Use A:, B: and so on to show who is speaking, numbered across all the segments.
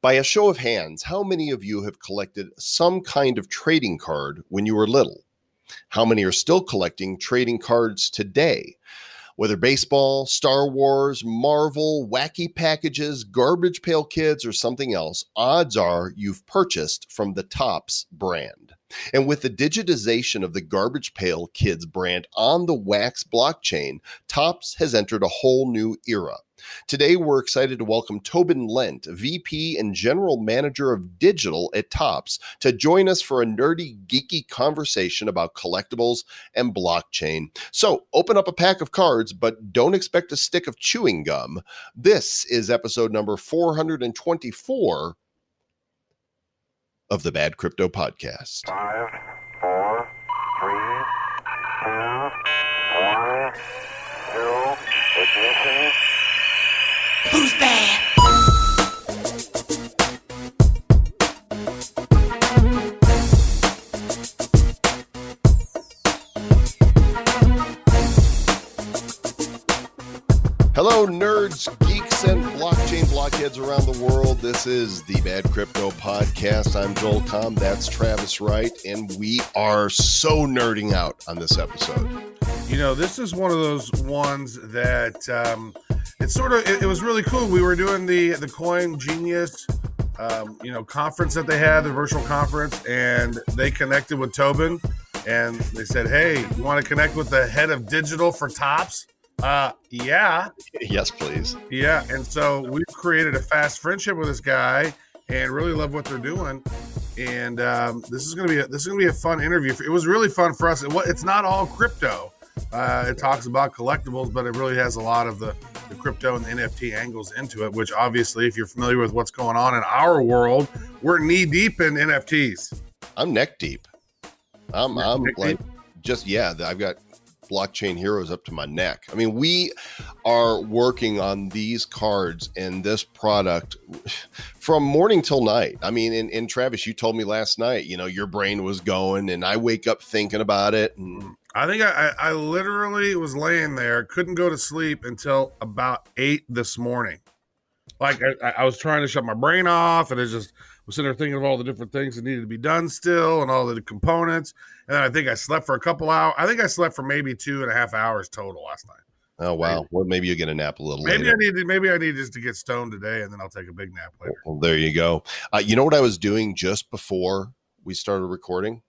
A: By a show of hands, how many of you have collected some kind of trading card when you were little? How many are still collecting trading cards today? Whether baseball, Star Wars, Marvel, wacky packages, garbage pail kids, or something else, odds are you've purchased from the Topps brand. And with the digitization of the Garbage Pail Kids brand on the Wax blockchain, Topps has entered a whole new era. Today, we're excited to welcome Tobin Lent, VP and General Manager of Digital at Topps, to join us for a nerdy, geeky conversation about collectibles and blockchain. So, open up a pack of cards, but don't expect a stick of chewing gum. This is episode number 424 of the Bad Crypto Podcast.
B: Five, four, three, two, one, zero, ignition.
C: Who's bad?
A: Hello, nerds, and blockchain blockheads around the world. This is the Bad Crypto Podcast. I'm Joel Comm. That's Travis Wright, and we are so nerding out on this episode.
D: You know, this is one of those ones that um, it's sort of it, it was really cool. We were doing the the Coin Genius, um, you know, conference that they had, the virtual conference, and they connected with Tobin, and they said, "Hey, you want to connect with the head of digital for Topps?" Uh, yeah,
A: Yes, please.
D: yeah. And so we've created a fast friendship with this guy, and really love what they're doing. And um, this is gonna be a, this is gonna be a fun interview. It was really fun for us. It, it's not all crypto. Uh, it talks about collectibles, but it really has a lot of the, the crypto and the NFT angles into it. Which obviously, if you're familiar with what's going on in our world, we're knee deep in NFTs.
A: I'm neck deep. I'm, I'm
D: neck
A: like, just, yeah, I've got blockchain heroes up to my neck. I mean, we are working on these cards and this product from morning till night. I mean, and, and Travis, you told me last night, you know, your brain was going, and I wake up thinking about it. And
D: I think I, I, literally was laying there, couldn't go to sleep until about eight this morning. Like I, I was trying to shut my brain off, and it just was sitting there thinking of all the different things that needed to be done still, and all the components. And then I think I slept for a couple hours. I think I slept for maybe two and a half hours total last night.
A: oh, wow. Well, maybe you get a nap a little
D: Maybe
A: later.
D: I need to, maybe I need just to get stoned today, and then I'll take a big nap later.
A: Well, there you go. Uh, you know what I was doing just before we started recording?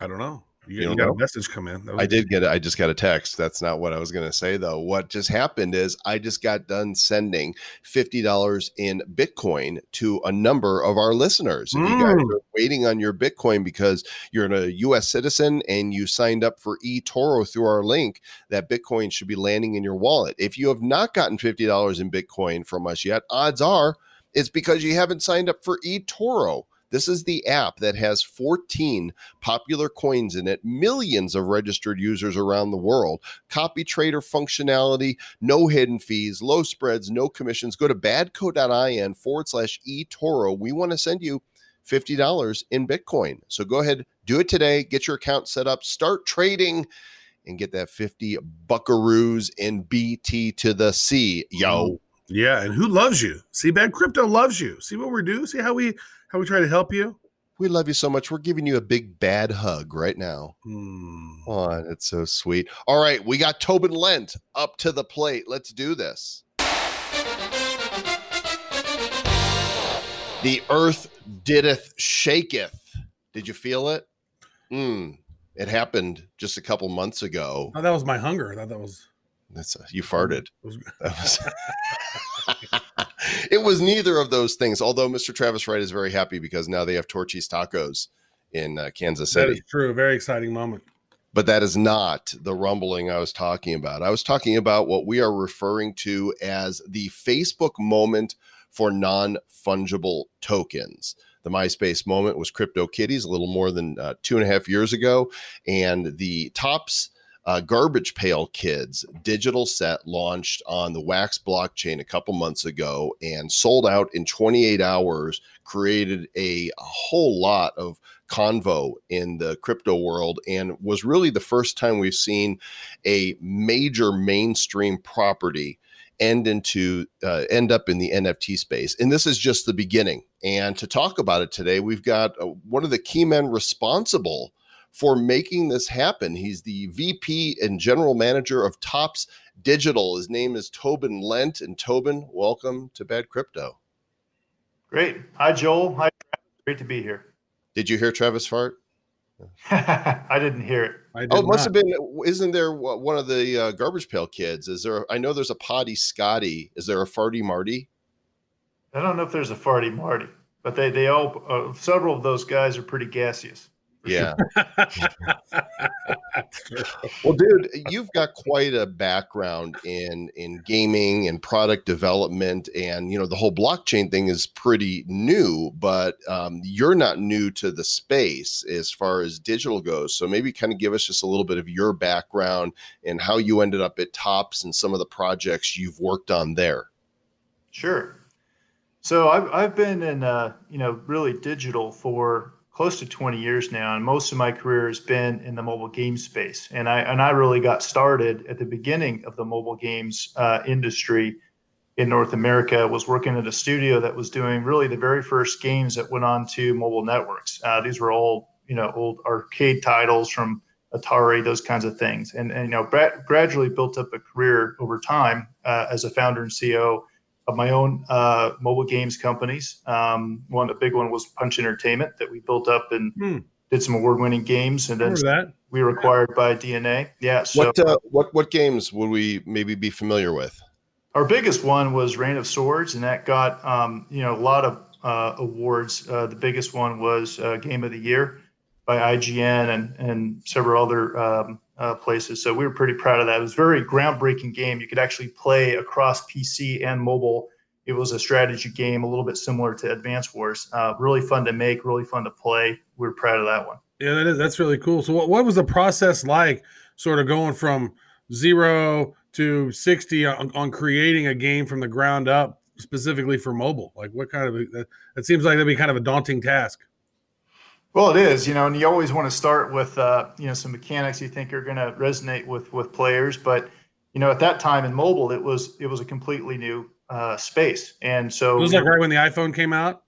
D: I don't know. You,
A: You
D: got
A: know?
D: a message come in.
A: I did get I just got a text. That's not what I was going to say though. What just happened is I just got done sending $50 in Bitcoin to a number of our listeners. If you guys
D: Mm.
A: are waiting on your Bitcoin because you're a US citizen and you signed up for eToro through our link, that Bitcoin should be landing in your wallet. If you have not gotten $50 in Bitcoin from us yet, odds are it's because you haven't signed up for eToro. This is the app that has 14 popular coins in it, millions of registered users around the world, copy trader functionality, no hidden fees, low spreads, no commissions. Go to badco.in forward slash eToro. We want to send you $50 in Bitcoin. So go ahead, do it today, get your account set up, start trading. And get that 50 buckaroos in BT to the C. Yo.
D: Yeah, and who loves you? See, Bad Crypto loves you. See what we're doing? See how we how we try to help you?
A: We love you so much. We're giving you a big bad hug right now.
D: Hmm.
A: Oh, it's so sweet. All right, we got Tobin Lent up to the plate. Let's do this. The earth diddeth shaketh. Did you feel it? Mm, it happened just a couple months ago.
D: Oh, that was my hunger. I thought that was.
A: That's a, you farted.
D: was
A: That was- it was neither of those things. Although Mr. Travis Wright is very happy because now they have Torchy's Tacos in uh, Kansas City.
D: is true. Very exciting moment.
A: but that is not the rumbling I was talking about. I was talking about what we are referring to as the Facebook moment for non fungible tokens. The MySpace moment was Crypto Kitties a little more than uh, two and a half years ago, and the Topps uh, Garbage Pail Kids digital set launched on the Wax blockchain a couple months ago and sold out in 28 hours. Created a, a whole lot of convo in the crypto world and was really the first time we've seen a major mainstream property end into uh, end up in the NFT space. And this is just the beginning. And to talk about it today, we've got uh, one of the key men responsible for making this happen. He's the VP and general manager of Topps Digital. His name is Tobin Lent. And Tobin, welcome to Bad Crypto.
E: Great. Hi, Joel. Hi, Travis. Great to be here.
A: Did you hear Travis fart?
E: I didn't hear it.
D: I did
A: Oh, it must have been. Isn't there one of the uh, garbage pail kids? Is there? I know there's a potty Scotty. Is there a farty Marty?
E: I don't know if there's a farty Marty, but they they all uh, several of those guys are pretty gaseous.
A: Yeah. well, dude, you've got quite a background in in gaming and product development, and you know the whole blockchain thing is pretty new, but um, you're not new to the space as far as digital goes. So maybe kind of give us just a little bit of your background and how you ended up at Topps and some of the projects you've worked on there.
E: Sure. So I've I've been in uh, you know really digital for close to 20 years now, and most of my career has been in the mobile game space. And I and I really got started at the beginning of the mobile games uh, industry in North America. Was working at a studio that was doing really the very first games that went on to mobile networks. Uh, these were all you know old arcade titles from Atari, those kinds of things, and and you know gra- gradually built up a career over time uh, as a founder and CEO of my own uh, mobile games companies. Um, one, a big one was Punch Entertainment that we built up and
D: Hmm.
E: did some award-winning games, and then
D: that?
E: we were acquired by DeNA. Yeah, so
A: What uh, what what games would we maybe be familiar with?
E: our biggest one was Reign of Swords, and that got um, you know a lot of uh, awards. Uh, the biggest one was uh, Game of the Year by IGN and and several other um, uh, places. So we were pretty proud of that. It was a very groundbreaking game. You could actually play across PC and mobile. It was a strategy game, a little bit similar to Advance Wars. Uh, really fun to make, really fun to play. We are proud of that one.
D: Yeah, that is that's really cool. So what, what was the process like sort of going from zero to 60 on, on creating a game from the ground up specifically for mobile? Like what kind of that seems like that'd be kind of a daunting task.
E: Well, it is, you know, and you always want to start with, uh, you know, some mechanics you think are going to resonate with with players. But you know, at that time in mobile, it was it was a completely new uh, space, and so
D: It was like right when the iPhone came out.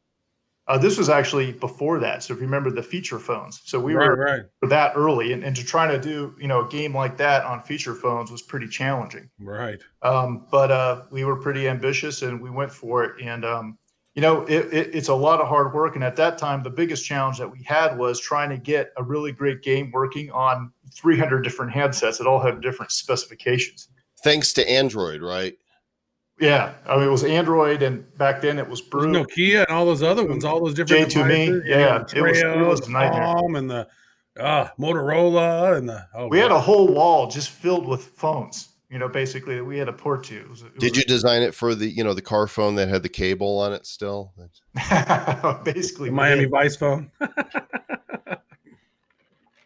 E: uh, this was actually before that. So if you remember the feature phones, so we
D: right,
E: were
D: right,
E: that early, and, and to try to do you know a game like that on feature phones was pretty challenging.
D: right.
E: Um, but uh, we were pretty ambitious and we went for it. And, um, you know, it, it, it's a lot of hard work. And at that time, the biggest challenge that we had was trying to get a really great game working on 300 different handsets that all have different specifications.
A: Thanks to Android, right?
E: Yeah. I mean, it was Android, and back then it was
D: It
E: Brew.
D: Nokia and all those other ones, all those different
E: J2Me, yeah,
D: the
E: it was- it
D: Treo,
E: was a nightmare.
D: Palm, and the uh, Motorola and the. Oh,
E: we had a whole wall just filled with phones, you know, basically that we had a port to. It was, it
A: Did
E: was
A: you design it for the you know the car phone that had the cable on it still?
E: basically
D: the Miami. Vice phone.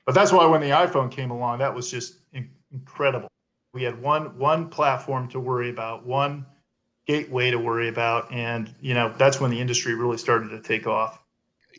E: But that's why when the iPhone came along, that was just in- incredible. We had one one platform to worry about, one gateway to worry about, and you know that's when the industry really started to take off.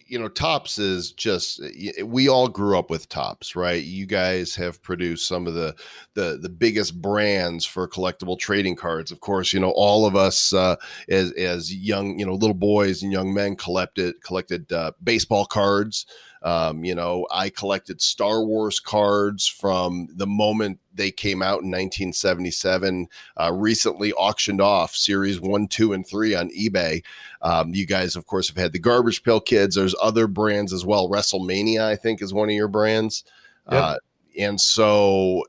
A: You know, Topps is just we all grew up with Topps, right? You guys have produced some of the the the biggest brands for collectible trading cards. Of course, you know, all of us uh, as as young, you know, little boys and young men collected collected uh, baseball cards. Um, you know, I collected Star Wars cards from the moment they came out in 1977. Uh, recently auctioned off series one, two, and three on eBay. Um, you guys, of course, have had the Garbage Pail Kids. There's other brands as well. WrestleMania, I think, is one of your brands.
E: Yep.
A: Uh, and so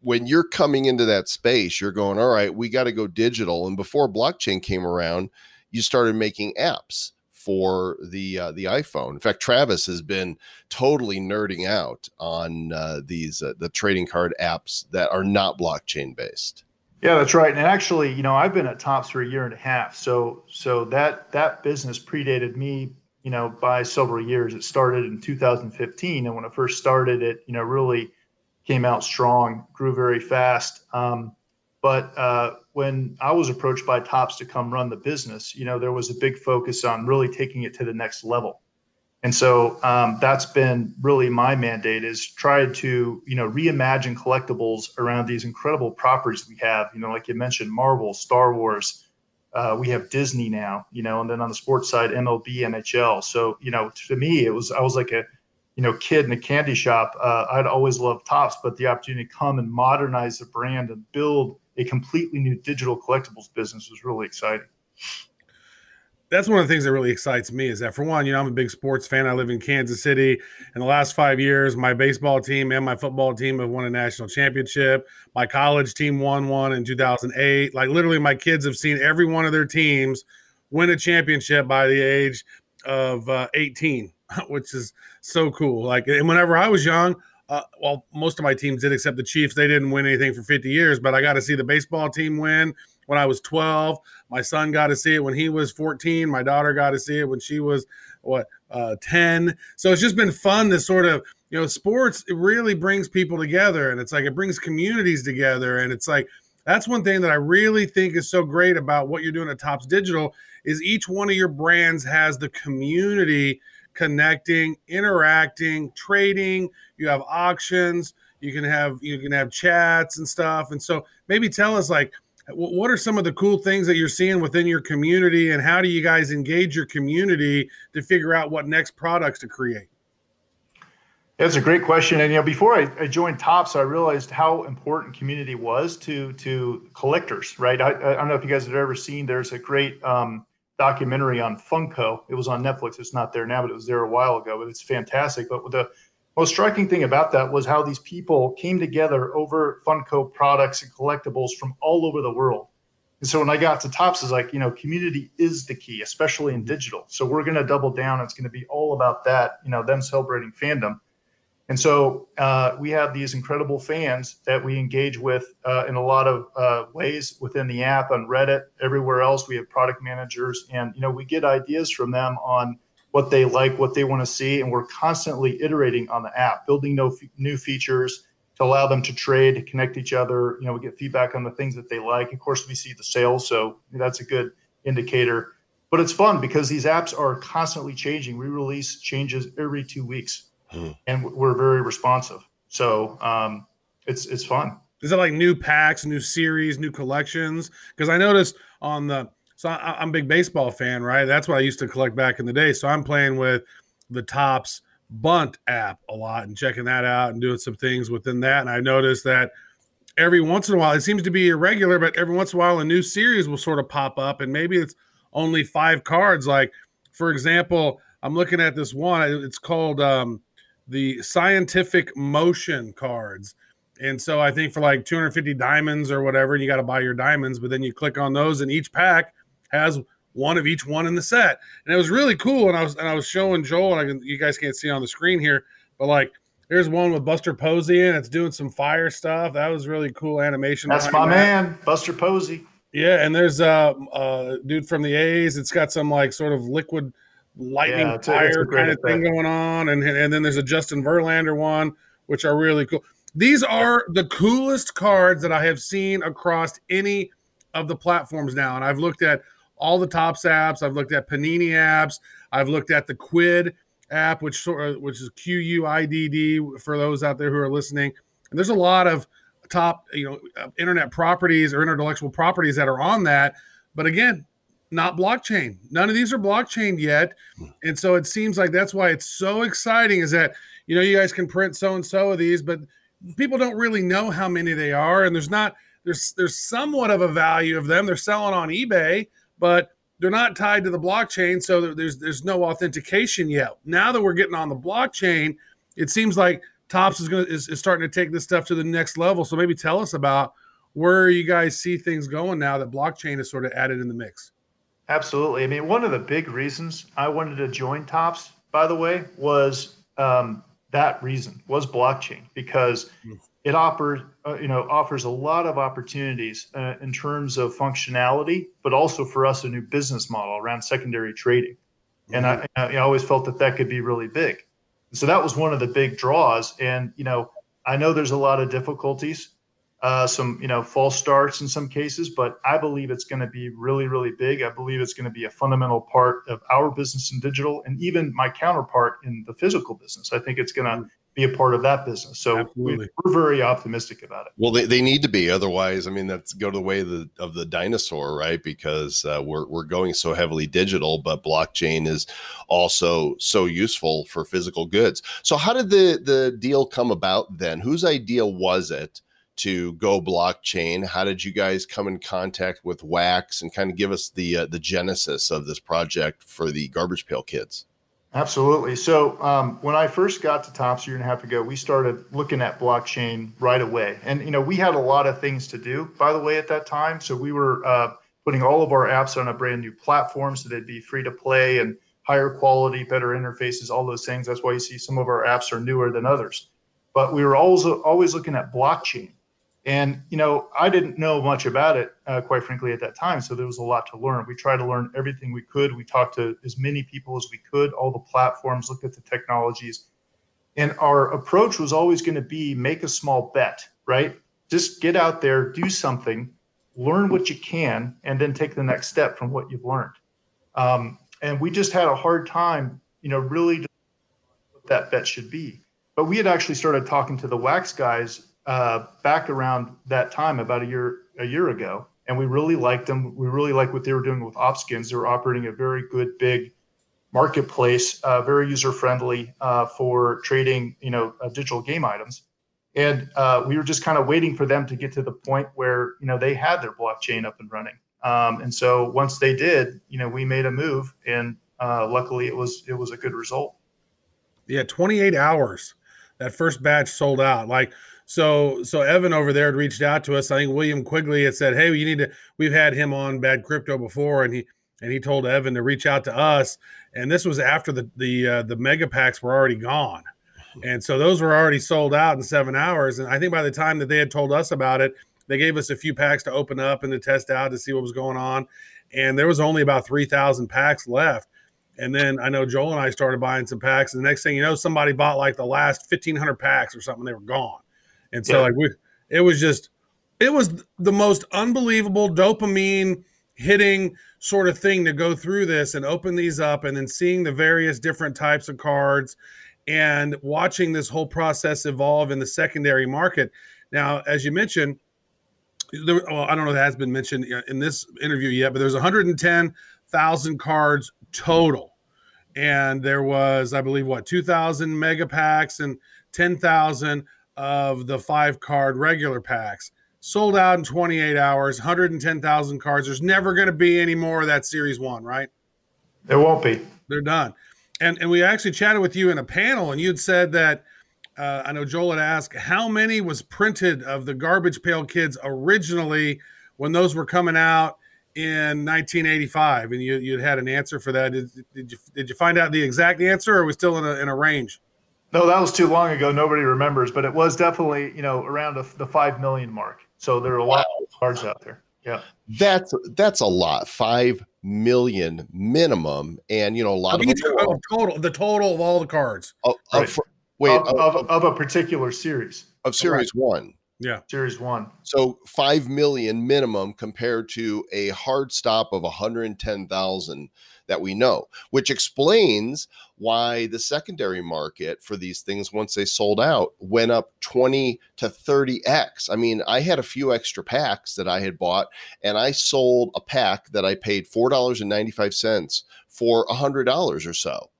A: when you're coming into that space, you're going, all right, we got to go digital. And before blockchain came around, you started making apps for the uh, the iPhone. In fact, Travis has been totally nerding out on uh, these uh, the trading card apps that are not blockchain based.
E: Yeah, that's right. And actually, you know, I've been at Topps for a year and a half, so so that that business predated me, you know, by several years. It started in 2015, and when it first started, it you know really came out strong, grew very fast. Um, but uh, when I was approached by Topps to come run the business, you know, there was a big focus on really taking it to the next level. And so um, that's been really my mandate is try to you know reimagine collectibles around these incredible properties we have. You know, like you mentioned, Marvel, Star Wars. Uh, we have Disney now, you know, and then on the sports side, MLB, NHL. So you know, to me, it was I was like a you know kid in a candy shop. Uh, I'd always loved Topps, but the opportunity to come and modernize the brand and build a completely new digital collectibles business was really exciting
D: that's one of the things that really excites me is that for one, you know, I'm a big sports fan. I live in Kansas City. In the last five years, my baseball team and my football team have won a national championship. My college team won one in 2008. Like literally, my kids have seen every one of their teams win a championship by the age of uh, 18, which is so cool. Like, and whenever I was young, uh, well, most of my teams did, except the Chiefs. They didn't win anything for 50 years, but I got to see the baseball team win when I was 12. My son got to see it when he was 14. My daughter got to see it when she was what uh, 10. So it's just been fun to sort of you know sports. It really brings people together, and it's like it brings communities together, and it's like that's one thing that I really think is so great about what you're doing at Topps Digital is each one of your brands has the community connecting, interacting, trading. You have auctions. You can have you can have chats and stuff. And so maybe tell us like what are some of the cool things that you're seeing within your community and how do you guys engage your community to figure out what next products to create
E: that's a great question and you know before i, I joined Topps i realized how important community was to to collectors right I, I, don't know if you guys have ever seen there's a great um, documentary on funko it was on netflix it's not there now but it was there a while ago but it's fantastic but the most striking thing about that was how these people came together over Funko products and collectibles from all over the world. And so when I got to Topps, it's like, you know, community is the key, especially in digital. So we're going to double down. It's going to be all about that, you know, them celebrating fandom. And so uh, we have these incredible fans that we engage with uh, in a lot of uh, ways within the app, on Reddit, everywhere else. We have product managers, and you know we get ideas from them on what they like, what they want to see, and we're constantly iterating on the app, building no, new features to allow them to trade, to connect each other. You know, we get feedback on the things that they like. Of course, we see the sales, so that's a good indicator. But it's fun because these apps are constantly changing. We release changes every two weeks, hmm. and we're very responsive. So um, it's it's fun.
D: Is it like new packs, new series, new collections? Because I noticed on the so I, am a big baseball fan, right? That's what I used to collect back in the day. So I'm playing with the Topps Bunt app a lot and checking that out and doing some things within that. And I noticed that every once in a while, it seems to be irregular, but every once in a while, a new series will sort of pop up, and maybe it's only five cards. Like, for example, I'm looking at this one. It's called um, the Scientific Motion cards. And so I think for like 250 diamonds or whatever, and you got to buy your diamonds, but then you click on those, and each pack has one of each one in the set, and it was really cool. And I was and I was showing Joel, and I can, you guys can't see on the screen here, but like there's one with Buster Posey and it's doing some fire stuff. That was really cool animation.
E: That's my that. man, Buster Posey.
D: Yeah, and there's a, a dude from the A's. It's got some like sort of liquid lightning yeah, fire kind of thing going on, and and then there's a Justin Verlander one, which are really cool. These are the coolest cards that I have seen across any of the platforms now, and I've looked at all the Topps apps. I've looked at Panini apps. I've looked at the Quidd app, which sort of, which is Q U I D D for those out there who are listening. And there's a lot of top you know uh, internet properties or intellectual properties that are on that. But again, not blockchain. None of these are blockchain yet, hmm. and so it seems like that's why it's so exciting. Is that you know you guys can print so and so of these, but people don't really know how many they are, and there's not there's there's somewhat of a value of them. They're selling on eBay, but they're not tied to the blockchain, so there's there's no authentication yet. Now that we're getting on the blockchain, it seems like Topps is going is, is starting to take this stuff to the next level. So maybe tell us about where you guys see things going now that blockchain is sort of added in the mix.
E: Absolutely. I mean, one of the big reasons I wanted to join Topps, by the way, was um, that reason was blockchain because hmm it offers uh, you know offers a lot of opportunities uh, in terms of functionality but also for us a new business model around secondary trading mm-hmm. and I, I, always felt that that could be really big so that was one of the big draws and you know i know there's a lot of difficulties uh, some you know false starts in some cases, but I believe it's going to be really really big. I believe it's going to be a fundamental part of our business in digital, and even my counterpart in the physical business. I think it's going to be a part of that business. So we, we're very optimistic about it.
A: Well, they, they need to be. Otherwise, I mean, that's go to the way of the, of the dinosaur, right? Because uh, we're, we're going so heavily digital, but blockchain is also so useful for physical goods. So, how did the, the deal come about then? Whose idea was it to go blockchain? How did you guys come in contact with Wax and kind of give us the, uh, the genesis of this project for the Garbage Pail Kids?
E: Absolutely. So um, when I first got to Topps a year and a half ago, we started looking at blockchain right away, and you know we had a lot of things to do. By the way, at that time, so we were uh, putting all of our apps on a brand new platform, so they'd be free to play and higher quality, better interfaces, all those things. That's why you see some of our apps are newer than others. But we were always always looking at blockchain, and you know I didn't know much about it, uh, quite frankly, at that time. So there was a lot to learn. We tried to learn everything we could. We talked to as many people as we could, all the platforms, looked at the technologies, and our approach was always going to be make a small bet, right? Just get out there, do something, learn what you can, and then take the next step from what you've learned. Um, and we just had a hard time, you know, really what that bet should be. But we had actually started talking to the wax guys uh, back around that time, about a year a year ago, and we really liked them. We really liked what they were doing with OpSkins. They were operating a very good, big marketplace, uh, very user friendly uh, for trading, you know, uh, digital game items. And uh, we were just kind of waiting for them to get to the point where you know they had their blockchain up and running. Um, and so once they did, you know, we made a move, and luckily it was it was a good result.
D: Yeah, 28 hours. That first batch sold out. Like so so Evan over there had reached out to us. I think William Quigley had said, "Hey, you need to we've had him on Bad Crypto before and he and he told Evan to reach out to us. And this was after the the uh, the mega packs were already gone. And so those were already sold out in 7 hours and I think by the time that they had told us about it, they gave us a few packs to open up and to test out to see what was going on. And there was only about 3,000 packs left. And then I know Joel and I started buying some packs. And the next thing you know, somebody bought like the last 1,500 packs or something. They were gone. And so,
E: Yeah.
D: like, we, it was just, it was the most unbelievable dopamine hitting sort of thing to go through this and open these up and then seeing the various different types of cards and watching this whole process evolve in the secondary market. Now, as you mentioned, there, well, I don't know if that has been mentioned in this interview yet, but there's 110,000 cards total. And there was, I believe, what, 2,000 mega packs and 10,000 of the five card regular packs. Sold out in 28 hours, 110,000 cards. There's never going to be any more of that series one, right?
E: There won't be.
D: They're done. And and we actually chatted with you in a panel, and you'd said that uh, I know Joel had asked how many was printed of the Garbage Pail Kids originally when those were coming out in 1985, and you you'd had an answer for that. Did, did you did you find out the exact answer, or are we still in a in a range?
E: No, that was too long ago. Nobody remembers, but it was definitely you know around the, the five million mark. So there are a lot of cards out there. Yeah.
A: That's that's a lot. Five million minimum, and you know a lot
D: Of
A: of, them are-
D: total, the total of all the cards.
A: of- of-
E: Right.
A: for- wait
E: of,
A: of,
E: of, of a particular series,
A: of series one.
E: Yeah, series one.
A: So five million minimum compared to a hard stop of 110,000 that we know, which explains why the secondary market for these things, once they sold out, went up 20 to 30x. I mean, I had a few extra packs that I had bought, and I sold a pack that I paid $4.95 for $100 or so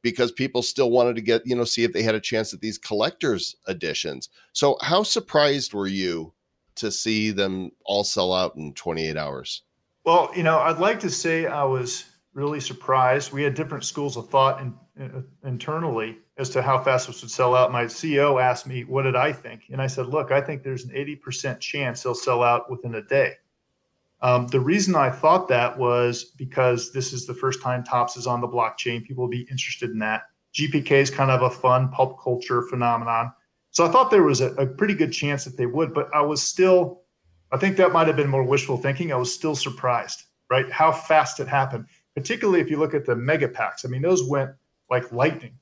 A: because people still wanted to get, you know, see if they had a chance at these collector's editions. So, how surprised were you to see them all sell out in 28 hours?
E: Well, you know, I'd like to say I was really surprised. We had different schools of thought in, in, internally as to how fast this would sell out. My CEO asked me, "What did I think?" And I said, "Look, I think there's an 80% chance they'll sell out within a day." Um, the reason I thought that was because this is the first time Topps is on the blockchain. People will be interested in that. GPK is kind of a fun pulp culture phenomenon. So I thought there was a, a pretty good chance that they would, but I was still, I think that might have been more wishful thinking. I was still surprised, right? How fast it happened, particularly if you look at the mega packs. I mean, those went like lightning.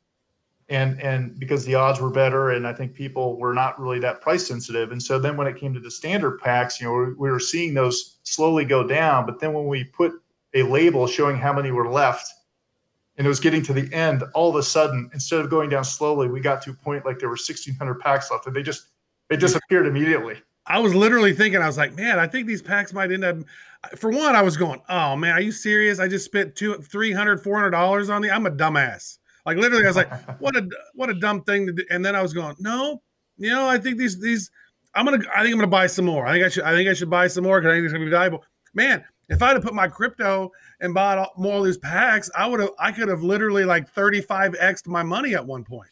E: and and because the odds were better, and I think people were not really that price sensitive. And so then when it came to the standard packs, you know, we, we were seeing those slowly go down. But then when we put a label showing how many were left, and it was getting to the end, all of a sudden, instead of going down slowly, we got to a point like there were 1,600 packs left, and they just they disappeared immediately.
D: I was literally thinking, I was like, man, I think these packs might end up. For one, I was going, oh man, are you serious? I just spent two, three hundred, four hundred dollars on the. I'm a dumbass. Like literally, I was like, what a what a dumb thing to do. And then I was going, no, you know, I think these these. I'm gonna. I think I'm gonna buy some more. I think I should. I think I should buy some more because I think it's gonna be valuable. Man, if I'd have put my crypto and bought all- more of these packs, I would have. I could have literally like 35 x my money at one point.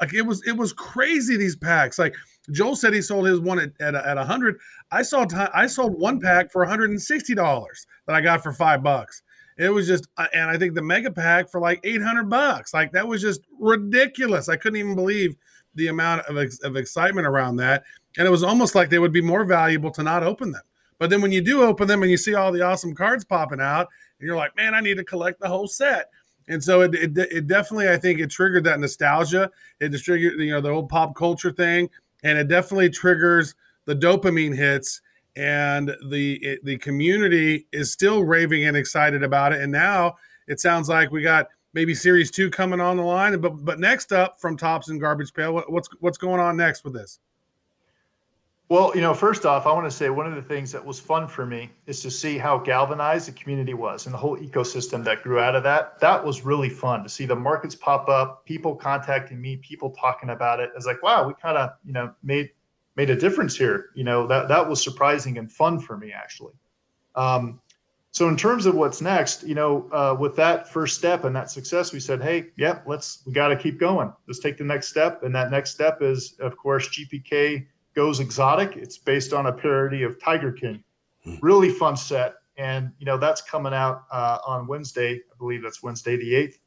D: like it was. It was crazy. These packs. Like Joel said, he sold his one at at, at 100. I saw. Ti I sold one pack for 160 dollars that I got for five bucks. It was just, uh, and I think the mega pack for like 800 bucks. Like that was just ridiculous. I couldn't even believe the amount of, of excitement around that. And it was almost like they would be more valuable to not open them. But then when you do open them and you see all the awesome cards popping out, and you're like, man, I need to collect the whole set. And so it, it, it definitely, I think it triggered that nostalgia. It triggered, you know, the old pop culture thing. And it definitely triggers the dopamine hits and the it, the community is still raving and excited about it. And now it sounds like we got maybe series two coming on the line. But but next up from Topps and Garbage Pail, what, what's what's going on next with this?
E: Well, you know, first off, I want to say one of the things that was fun for me is to see how galvanized the community was and the whole ecosystem that grew out of that. That was really fun to see the markets pop up, people contacting me, people talking about it. It's like, wow, we kind of, you know, made made a difference here. You know, that that was surprising and fun for me actually. Um, so in terms of what's next, you know, uh, with that first step and that success, we said, hey, yep, let's we got to keep going. Let's take the next step, and that next step is, of course, GPK goes exotic. It's based on a parody of Tiger King. Really fun set, and you know that's coming out uh, on Wednesday. I believe that's Wednesday the eighth.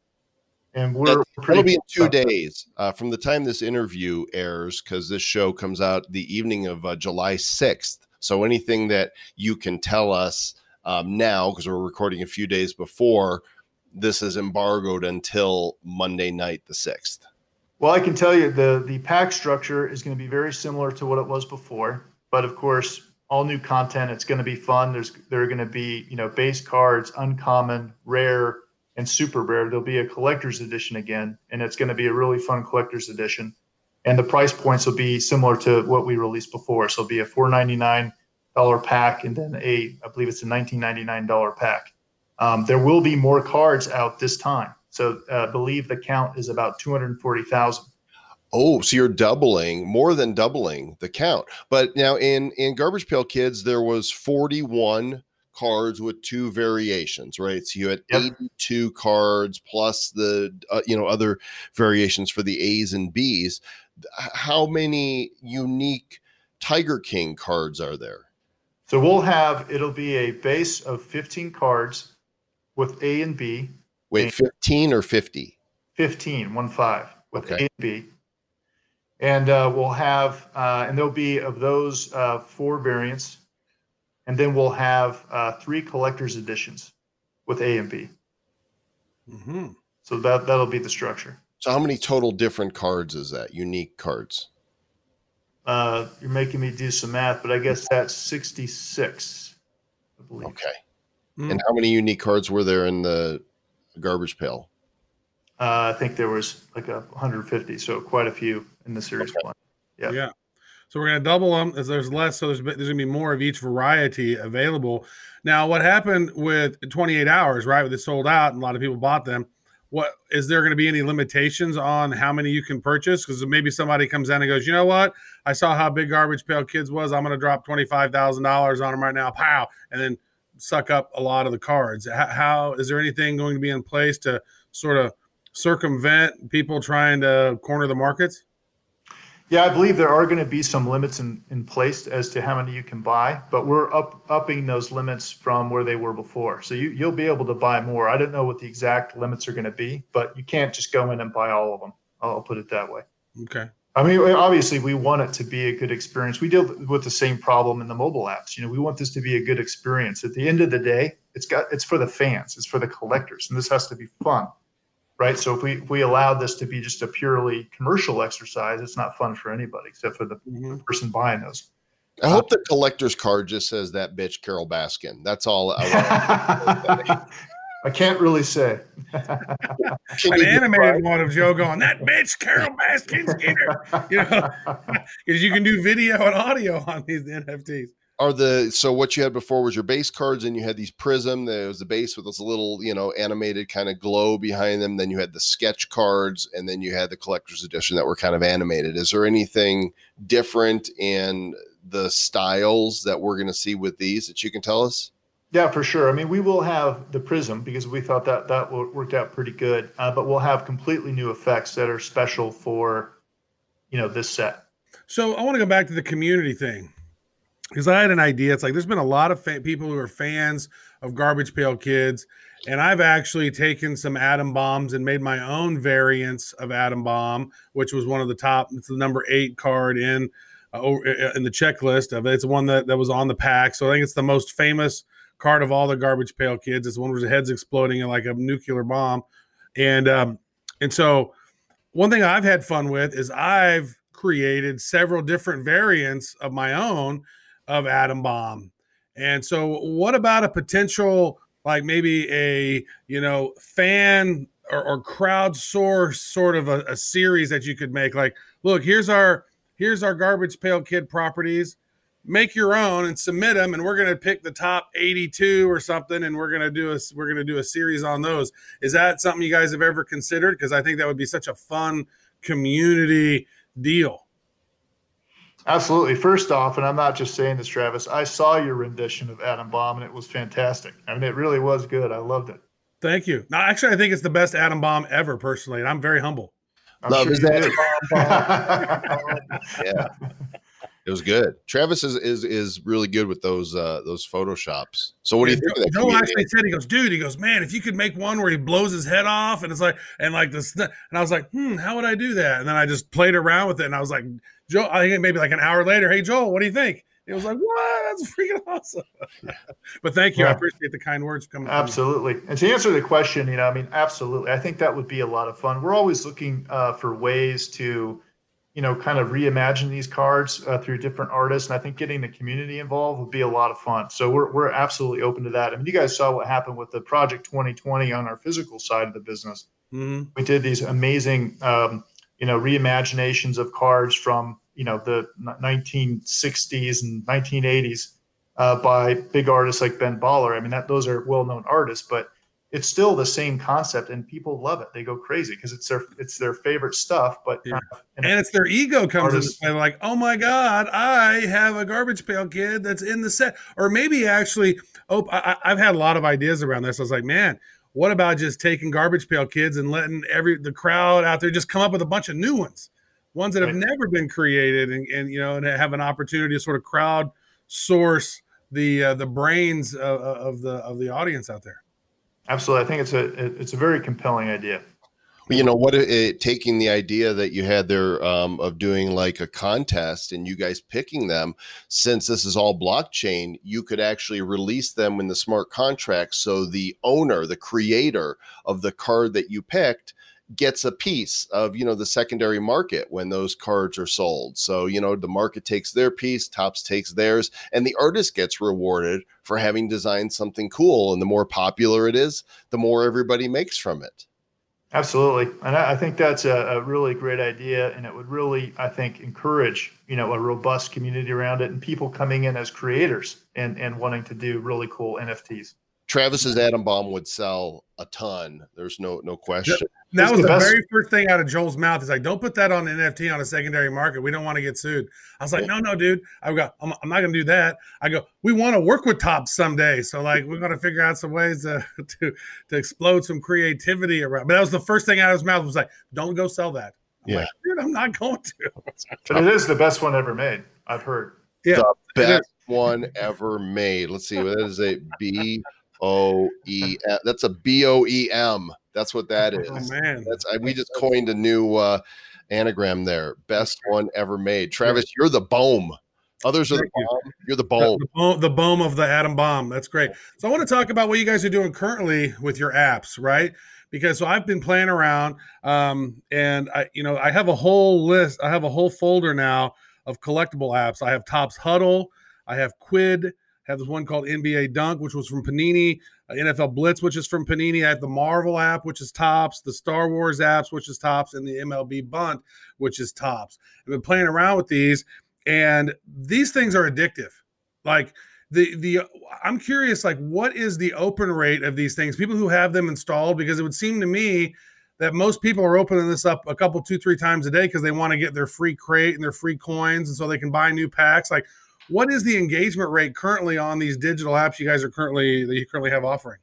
E: And we're
A: It'll be in two days uh, from the time this interview airs, because this show comes out the evening of uh, July 6th. So anything that you can tell us um, now, because we're recording a few days before, this is embargoed until Monday night, the 6th.
E: Well, I can tell you the the pack structure is going to be very similar to what it was before, but of course, all new content. It's going to be fun. There's there are going to be you know base cards, uncommon, rare, and super rare. There'll be a collector's edition again, and it's going to be a really fun collector's edition. And the price points will be similar to what we released before. So it'll be a four ninety nine dollar pack, and then a I believe it's a nineteen ninety nine dollar pack. Um, there will be more cards out this time. So uh, believe the count is about 240,000.
A: Oh, so you're doubling, more than doubling the count. But now in in Garbage Pail Kids, there was 41 cards with two variations, right? So you had
E: Yep.
A: 82 cards plus the uh, you know other variations for the A's and B's. How many unique Tiger King cards are there?
E: So we'll have, it'll be a base of 15 cards with A and B,
A: Wait, 15 or 50?
E: 15, one five with
A: Okay.
E: A and B. And uh, we'll have, uh, and there'll be of those uh, four variants. And then we'll have uh, three collector's editions with A and B.
D: Mm-hmm.
E: So that, that'll be the structure.
A: So how many total different cards is that? Unique cards.
E: Uh, you're making me do some math, but I guess that's 66, I believe.
A: Okay.
D: Mm.
A: And how many unique cards were there in the Garbage Pail?
E: Uh, I think there was like a 150, so quite a few in the series
A: Okay.
E: one.
D: Yeah.
E: Yeah.
D: So we're going to double them as there's less. So there's, there's going to be more of each variety available. Now, what happened with 28 hours, right? They sold out and a lot of people bought them. What is there going to be any limitations on how many you can purchase? Because maybe somebody comes in and goes, you know what? I saw how big Garbage Pail Kids was. I'm going to drop $25,000 on them right now. Pow. And then suck up a lot of the cards. How, how is there anything going to be in place to sort of circumvent people trying to corner the markets?
E: Yeah, I believe there are going to be some limits in, in place as to how many you can buy, but we're up upping those limits from where they were before. So you, you'll be able to buy more. I don't know what the exact limits are going to be, but you can't just go in and buy all of them. I'll put it that way.
D: Okay.
E: I mean, obviously, we want it to be a good experience. We deal with the same problem in the mobile apps. You know, we want this to be a good experience. At the end of the day, it's got it's for the fans, it's for the collectors, and this has to be fun. right? So if we if we allowed this to be just a purely commercial exercise, it's not fun for anybody except for the
D: Mhm.
E: person buying those.
A: I hope the collector's card just says that bitch Carole Baskin. That's all. I want.
E: I can't really say.
A: Can
D: An
A: you
D: animated one of Joe going, that bitch Carole Baskin's here. You know, because you can do video and audio on these NFTs.
A: are the so what you had before was your base cards and you had these prism there was the base with this little you know animated kind of glow behind them then you had the sketch cards and then you had the collector's edition that were kind of animated is there anything different in the styles that we're going to see with these that you can tell us
E: Yeah, for sure. I mean, we will have the prism because we thought that that worked out pretty good. Uh, but we'll have completely new effects that are special for, you know, this set.
D: So I want to go back to the community thing because I had an idea. It's like there's been a lot of fa- people who are fans of Garbage Pail Kids, and I've actually taken some Atom Bombs and made my own variants of Atom Bomb, which was one of the top. It's the number eight card in uh, in the checklist of it. It's the one that that was on the pack. So I think it's the most famous card of all the Garbage Pail Kids. It's one where the head's exploding in like a nuclear bomb, and um, and so one thing I've had fun with is I've created several different variants of my own of Atom Bomb. And so what about a potential like maybe a, you know, fan or, or crowdsource sort of a, a series that you could make like, look, here's our here's our garbage pail kid properties. Make your own and submit them, and we're gonna pick the top 82 or something, and we're gonna do a we're gonna do a series on those. Is that something you guys have ever considered? Because I think that would be such a fun community deal.
E: Absolutely. First off, and I'm not just saying this, Travis, I saw your rendition of Atom Bomb and it was fantastic. I mean, it really was good. I loved it.
D: Thank you. No, actually, I think it's the best atom bomb ever, personally, and I'm very humble.
E: I'm
A: Love
E: sure
A: is
E: you
A: that-
E: did.
A: yeah it was good travis is is is really good with those uh those photoshops so what do you think of that
D: Joe actually said, he goes, dude, he goes, man, if you could make one where he blows his head off and it's like, and like this, and I was like, hmm, how would I do that? And then I just played around with it and I was like, Joe, I think maybe like an hour later, hey, Joel, what do you think? It was like, what? That's freaking awesome. but thank you. I appreciate the kind words coming from.
E: Absolutely. And to answer the question, you know, I mean, absolutely. I think that would be a lot of fun. We're always looking uh, for ways to, you know, kind of reimagine these cards uh, through different artists. And I think getting the community involved would be a lot of fun. So we're, we're absolutely open to that. I mean, you guys saw what happened with the Project 2020 on our physical side of the business.
D: Mhm.
E: We did these amazing, um, you know, reimaginations of cards from, you know, the 1960s and 1980s uh, by big artists like Ben Baller. I mean, that those are well-known artists, but it's still the same concept, and people love it. They go crazy because it's their it's their favorite stuff. But
D: Yeah.
E: kind of in a-
D: And it's their ego comes into
E: Artists.
D: play, like, oh my god, I have a garbage pail kid that's in the set, or maybe actually, oh, I, I- I've had a lot of ideas around this. I was like, man, what about just taking garbage pail kids and letting every the crowd out there just come up with a bunch of new ones, ones that have
E: Right.
D: never been created, and, and you know, and have an opportunity to sort of crowd source the uh, the brains of, of the of the audience out there.
E: Absolutely, I think it's a it's a very compelling idea.
A: you know what it- taking the idea that you had there um, of doing like a contest and you guys picking them since this is all blockchain you could actually release them in the smart contract so the owner the creator of the card that you picked gets a piece of you know the secondary market when those cards are sold. So you know the market takes their piece Topps takes theirs and the artist gets rewarded for having designed something cool. And the more popular it is the more everybody makes from it.
E: Absolutely, and I, think that's a, a really great idea, and it would really, I think, encourage you know a robust community around it, and people coming in as creators and and wanting to do really cool NFTs.
A: Travis's atom bomb would sell a ton. There's no no question.
D: That
E: It's
D: was
E: the
D: the, very first thing out of Joel's mouth. He's like, don't put that on NFT on a secondary market. We don't want to get sued. I was like, no, no, dude. I go, I'm, I'm not going to do that. I go, we want to work with Topps someday. So like, we're going to figure out some ways to, to to explode some creativity around. But that was the first thing out of his mouth was like, don't go sell that. I'm
A: Yeah.
D: like, dude, I'm not going to.
E: But it is the best one ever made. I've heard.
D: Yeah,
A: the best one ever made. Let's see. That is a B O E. That's a B O E M. That's what that is.
D: Oh man,
A: That's I, we just coined a new uh, anagram there. Best one ever made. Travis, you're the boom. Others are the
D: Thank you.
A: bomb. You're the
D: The,
A: bulb.
D: the, the boom of the atom bomb. That's great. So I want to talk about what you guys are doing currently with your apps, right? Because so I've been playing around, um, and I, you know, I have a whole list. I have a whole folder now of collectible apps. I have Topps Huddle. I have Quidd. Have this one called NBA Dunk, which was from Panini. uh, NFL Blitz, which is from Panini. I have the Marvel app, which is Topps. The Star Wars apps, which is Topps, and the MLB Bunt, which is Topps. I've been playing around with these, and these things are addictive. Like the the I'm curious, like what is the open rate of these things? People who have them installed, because it would seem to me that most people are opening this up a couple, two, three times a day because they want to get their free crate and their free coins, and so they can buy new packs. Like, what is the engagement rate currently on these digital apps you guys are currently that you currently have offering?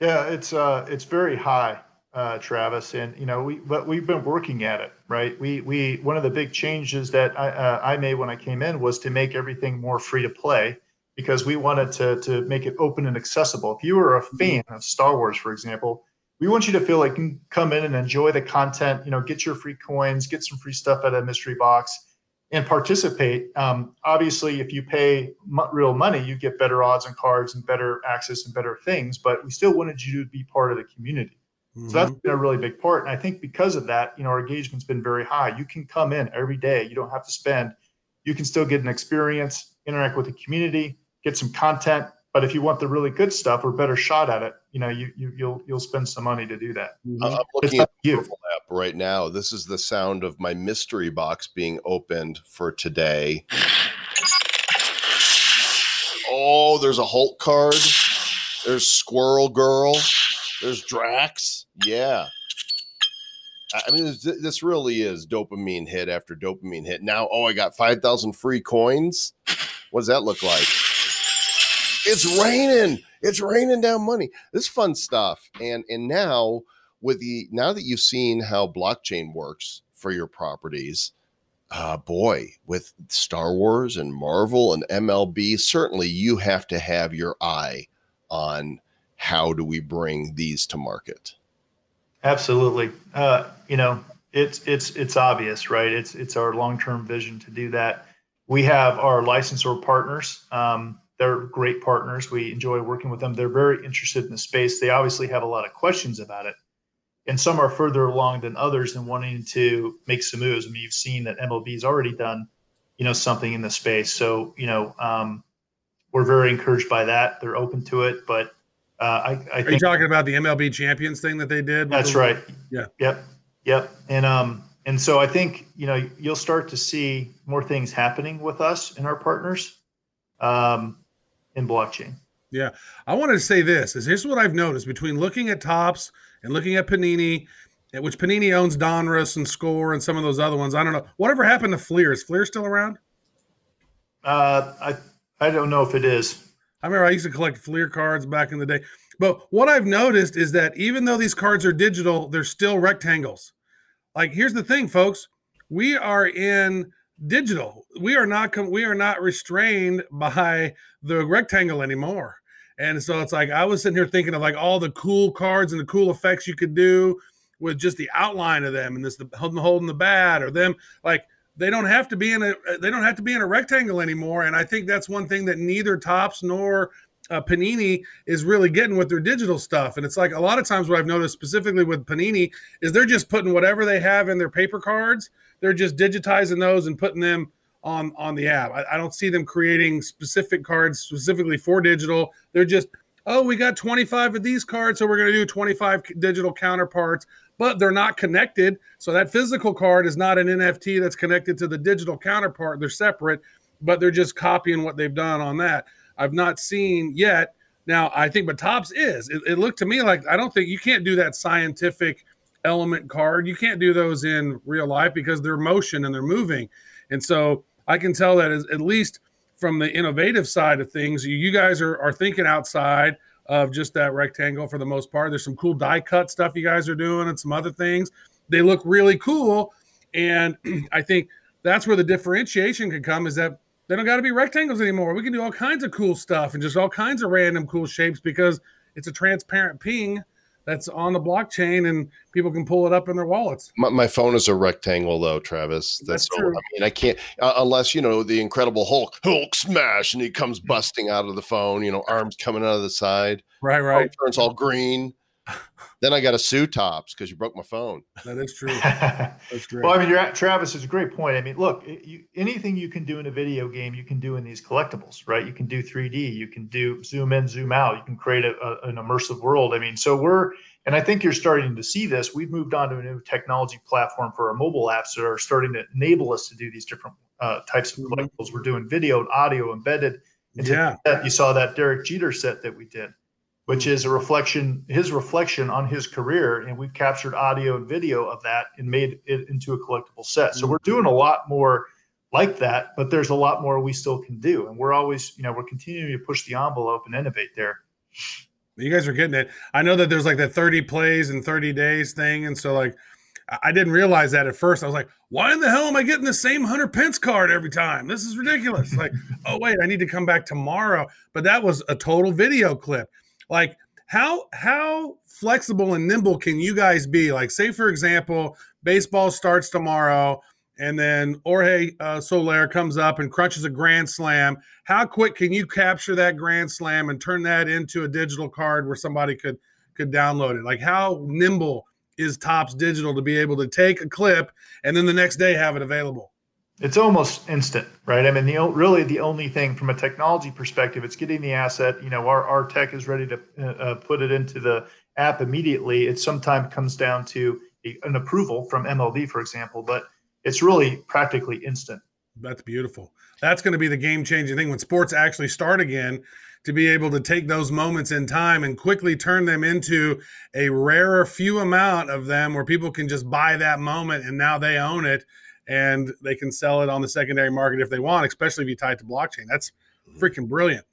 E: Yeah, it's uh, it's very high, uh, Travis, and you know we but we've been working at it, right? We we one of the big changes that I uh, I made when I came in was to make everything more free to play because we wanted to to make it open and accessible. If you were a fan of Star Wars, for example, we want you to feel like you can come in and enjoy the content. You know, get your free coins, get some free stuff out of mystery box, and participate. Um, obviously, if you pay mo- real money, you get better odds on cards and better access and better things. But we still wanted you to be part of the community. So that's been a really big part. And I think because of that, you know, our engagement's been very high. You can come in every day. You don't have to spend. You can still get an experience, interact with the community, get some content. But if you want the really good stuff or better shot at it, you know, you, you you'll you'll spend some money to do that.
D: Mhm.
A: I'm
E: It's
A: looking
E: up
A: at
E: to you.
A: Right now. This is the sound of my mystery box being opened for today. Oh, there's a Hulk card. There's Squirrel Girl. There's Drax. Yeah. I mean, this, really is dopamine hit after dopamine hit. Now, oh, I got 5,000 free coins. What does that look like? It's raining. It's raining down money. This is fun stuff. And and now with the now that you've seen how blockchain works for your properties, uh boy, with Star Wars and Marvel and MLB, certainly you have to have your eye on how do we bring these to market.
E: Absolutely. Uh, you know, it's it's it's obvious, right? It's it's our long term vision to do that. We have our licensor partners. Um, they're great partners. We enjoy working with them. They're very interested in the space. They obviously have a lot of questions about it, and some are further along than others in wanting to make some moves. I mean, you've seen that MLB's already done, you know, something in the space. So you know, um, we're very encouraged by that. They're open to it, but uh, I, I
D: Are you talking about the MLB Champions thing that they did?
E: that's right.
D: Yeah.
E: Yep. Yep. And um and so I think you know you'll start to see more things happening with us and our partners um in blockchain.
D: Yeah, I wanted to say this is here's what I've noticed between looking at Topps and looking at Panini, at which Panini owns Donruss and Score and some of those other ones. I don't know. Whatever happened to Fleer? Is Fleer still around?
E: Uh I I don't know if it is.
D: I remember I used to collect Fleer cards back in the day. But what I've noticed is that even though these cards are digital, they're still rectangles. Like here's the thing, folks. We are in digital. We are not com- we are not restrained by the rectangle anymore. And so it's like I was sitting here thinking of like all the cool cards and the cool effects you could do with just the outline of them and this the holding, the bat or them like they don't have to be in a they don't have to be in a rectangle anymore. And I think that's one thing that neither Topps nor uh, Panini is really getting with their digital stuff. And it's like a lot of times what I've noticed specifically with Panini is they're just putting whatever they have in their paper cards, they're just digitizing those and putting them on on the app. I, I don't see them creating specific cards specifically for digital. They're just oh, we got 25 of these cards, so we're going to do 25 digital counterparts, but they're not connected. So that physical card is not an NFT that's connected to the digital counterpart. They're separate, but they're just copying what they've done on that. I've not seen yet. Now, I think, but Topps is. It, it looked to me like I don't think you can't do that scientific element card. You can't do those in real life because they're motion and they're moving. And so I can tell that at least from the innovative side of things, you, you guys are, are thinking outside of just that rectangle for the most part. There's some cool die cut stuff you guys are doing and some other things. They look really cool. And I think that's where the differentiation can come is that they don't got to be rectangles anymore. We can do all kinds of cool stuff and just all kinds of random cool shapes because it's a transparent PNG that's on the blockchain and people can pull it up in their wallets.
A: My, my phone is a rectangle, though, Travis. That's,
D: That's true.
A: I mean, I can't uh, unless you know the Incredible Hulk, Hulk smash, and he comes busting out of the phone. You know, arms coming out of the side.
D: Right,
A: Phone
D: right.
A: turns all green. Then I got to sue Topps because you broke my phone.
D: That is true. That's great.
E: Well, I mean, you're at, Travis is a great point. I mean, look, you, anything you can do in a video game, you can do in these collectibles, right? You can do 3D, you can do zoom in, zoom out, you can create a, a- an immersive world. I mean, so we're, and I think you're starting to see this. We've moved on to a new technology platform for our mobile apps that are starting to enable us to do these different uh, types of
D: Mhm.
E: collectibles. We're doing video and audio embedded into
D: yeah.
E: that. You saw that Derek Jeter set that we did, which is a reflection, his reflection on his career. And we've captured audio and video of that and made it into a collectible set. So mm-hmm. we're doing a lot more like that, but there's a lot more we still can do. And we're always, you know, we're continuing to push the envelope and innovate there.
D: You guys are getting it. I know that there's like that 30 plays in 30 days thing. And so, like, I- didn't realize that at first. I was like, why in the hell am I getting the same 100 pence card every time? This is ridiculous. like, oh, wait, I need to come back tomorrow. But that was a total video clip. Like, how how flexible and nimble can you guys be? Like, say for example, baseball starts tomorrow, and then Jorge uh, Soler comes up and crunches a grand slam. How quick can you capture that grand slam and turn that into a digital card where somebody could could download it? Like, how nimble is Topps Digital to be able to take a clip and then the next day have it available?
E: It's almost instant, right? I mean, the really the only thing from a technology perspective, it's getting the asset. You know, our, our tech is ready to uh, uh, put it into the app immediately. It sometimes comes down to an approval from MLB, for example, but it's really practically instant.
D: That's beautiful. That's going to be the game changing thing when sports actually start again to be able to take those moments in time and quickly turn them into a rarer few amount of them where people can just buy that moment and now they own it and they can sell it on the secondary market if they want, especially if you tie it to blockchain. That's freaking brilliant.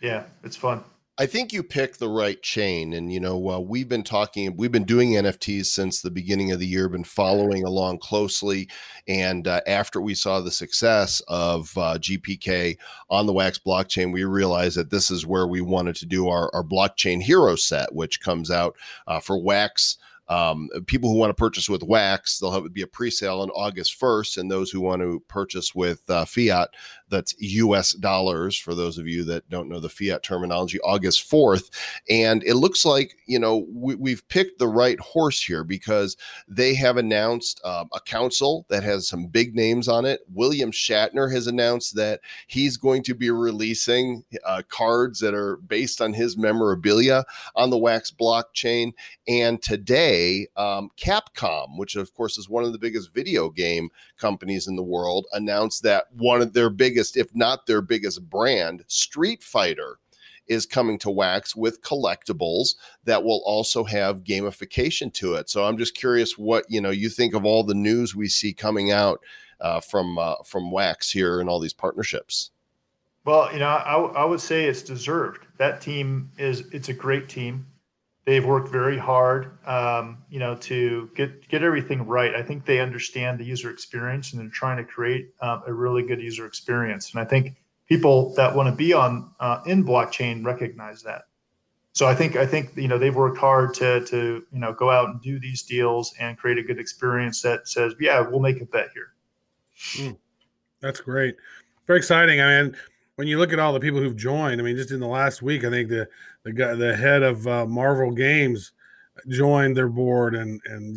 E: Yeah, it's fun.
A: I think you picked the right chain. And, you know, uh, we've been talking, we've been doing NFTs since the beginning of the year, been following along closely. And uh, after we saw the success of uh, GPK on the Wax blockchain, we realized that this is where we wanted to do our, our blockchain hero set, which comes out uh, for Wax. Um, people who want to purchase with Wax, they'll have it be a pre-sale on August 1st, and those who want to purchase with uh, fiat, that's U.S. dollars. For those of you that don't know the fiat terminology, August 4th, and it looks like you know we, we've picked the right horse here because they have announced um, a council that has some big names on it. William Shatner has announced that he's going to be releasing uh, cards that are based on his memorabilia on the Wax blockchain. And today, um, Capcom, which of course is one of the biggest video game companies in the world, announced that one of their biggest, if not their biggest brand, Street Fighter, is coming to Wax with collectibles that will also have gamification to it. So I'm just curious what you know you think of all the news we see coming out uh, from uh, from Wax here and all these partnerships.
E: Well, you know, I, I would say it's deserved. That team is it's a great team. They've worked very hard, um, you know, to get get everything right. I think they understand the user experience, and they're trying to create um, a really good user experience. And I think people that want to be on uh, in blockchain recognize that. So I think I think you know they've worked hard to to you know go out and do these deals and create a good experience that says, yeah, we'll make a bet here.
D: That's great. Very exciting. I mean, when you look at all the people who've joined, I mean, just in the last week, I think the the guy, the head of uh, Marvel Games joined their board, and and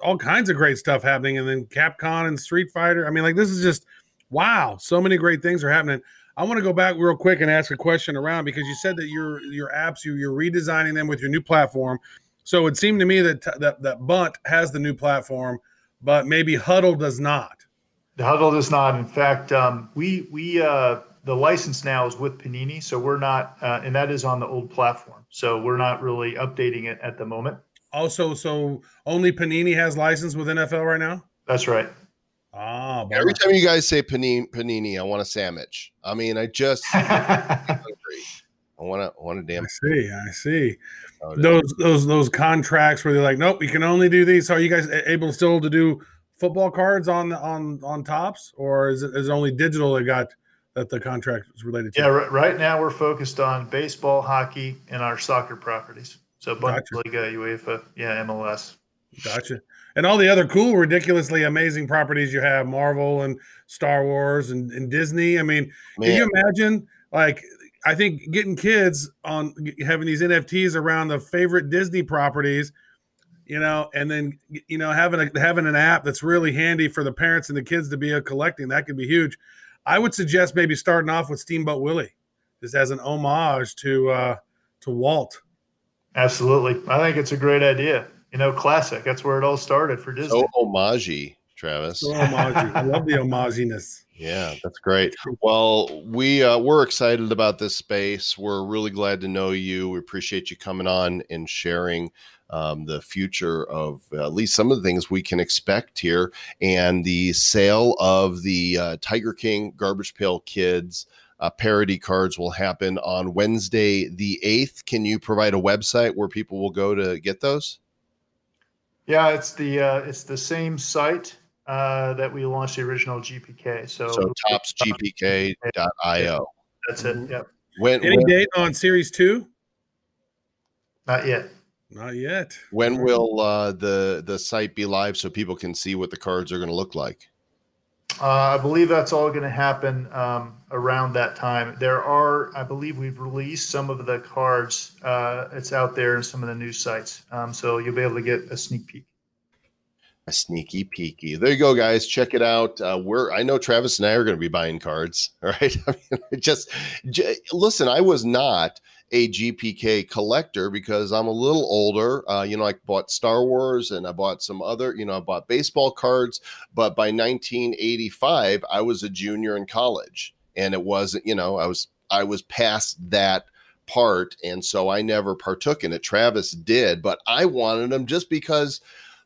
D: all kinds of great stuff happening. And then Capcom and Street Fighter. I mean, like this is just wow. So many great things are happening. I want to go back real quick and ask a question around because you said that your your apps you you're redesigning them with your new platform. So it seemed to me that that that Bunt has the new platform, but maybe Huddle does not.
E: The huddle does not. In fact, um, we we uh, the license now is with Panini, so we're not, uh, and that is on the old platform. So we're not really updating it at the moment.
D: Also, so only Panini has license with NFL right now.
E: That's right.
D: Ah, bummer.
A: Every time you guys say panini, panini I want a sandwich. I mean, I just. I want to want a damn.
D: I see. I see.
A: soda.
D: Those those those contracts where they're like, nope, we can only do these. So are you guys able still to do football cards on on on Topps, or is it is it only digital that got that the contract is related to?
E: yeah. Right, right now we're focused on baseball, hockey, and our soccer properties. So Bundesliga, UEFA, yeah, MLS.
D: Gotcha. And all the other cool, ridiculously amazing properties you have, Marvel and Star Wars and, and Disney. I mean,
A: Man.
D: can you imagine like I think getting kids on having these NFTs around the favorite Disney properties, you know, and then you know having a having an app that's really handy for the parents and the kids to be a collecting that could be huge. I would suggest maybe starting off with Steamboat Willie, just as an homage to uh to Walt.
E: Absolutely. I think it's a great idea. You know, classic. That's where it all started for Disney.
A: So homage, Travis.
D: So homage. I love the homaginess.
A: Yeah, that's great. Well, we uh, we're excited about this space. We're really glad to know you. We appreciate you coming on and sharing um, the future of uh, at least some of the things we can expect here, and the sale of the uh, Tiger King Garbage Pail Kids. Uh, parody cards will happen on Wednesday, the 8th. Can you provide a website where people will go to get those?
E: Yeah, it's the uh, it's the same site uh, that we launched the original GPK. So,
A: So toppsgpk.io.
E: that's it. Yep.
A: When,
D: Any
A: when,
D: date on series two?
E: Not yet.
D: Not yet.
A: when will uh, the the site be live so people can see what the cards are going to look like?
E: Uh, I believe that's all going to happen um, around that time. There are, I believe, we've released some of the cards. Uh, it's out there in some of the news sites, um, so you'll be able to get a sneak peek.
A: A sneaky peeky. There you go, guys. Check it out. Uh, we're I know Travis and I are going to be buying cards. All right. I mean, just j- listen. I was not a GPK collector because I'm a little older. Uh, you know, I bought Star Wars and I bought some other. You know, I bought baseball cards. But by 1985, I was a junior in college, and it wasn't. You know, I was I was past that part, and so I never partook in it. Travis did, but I wanted them just because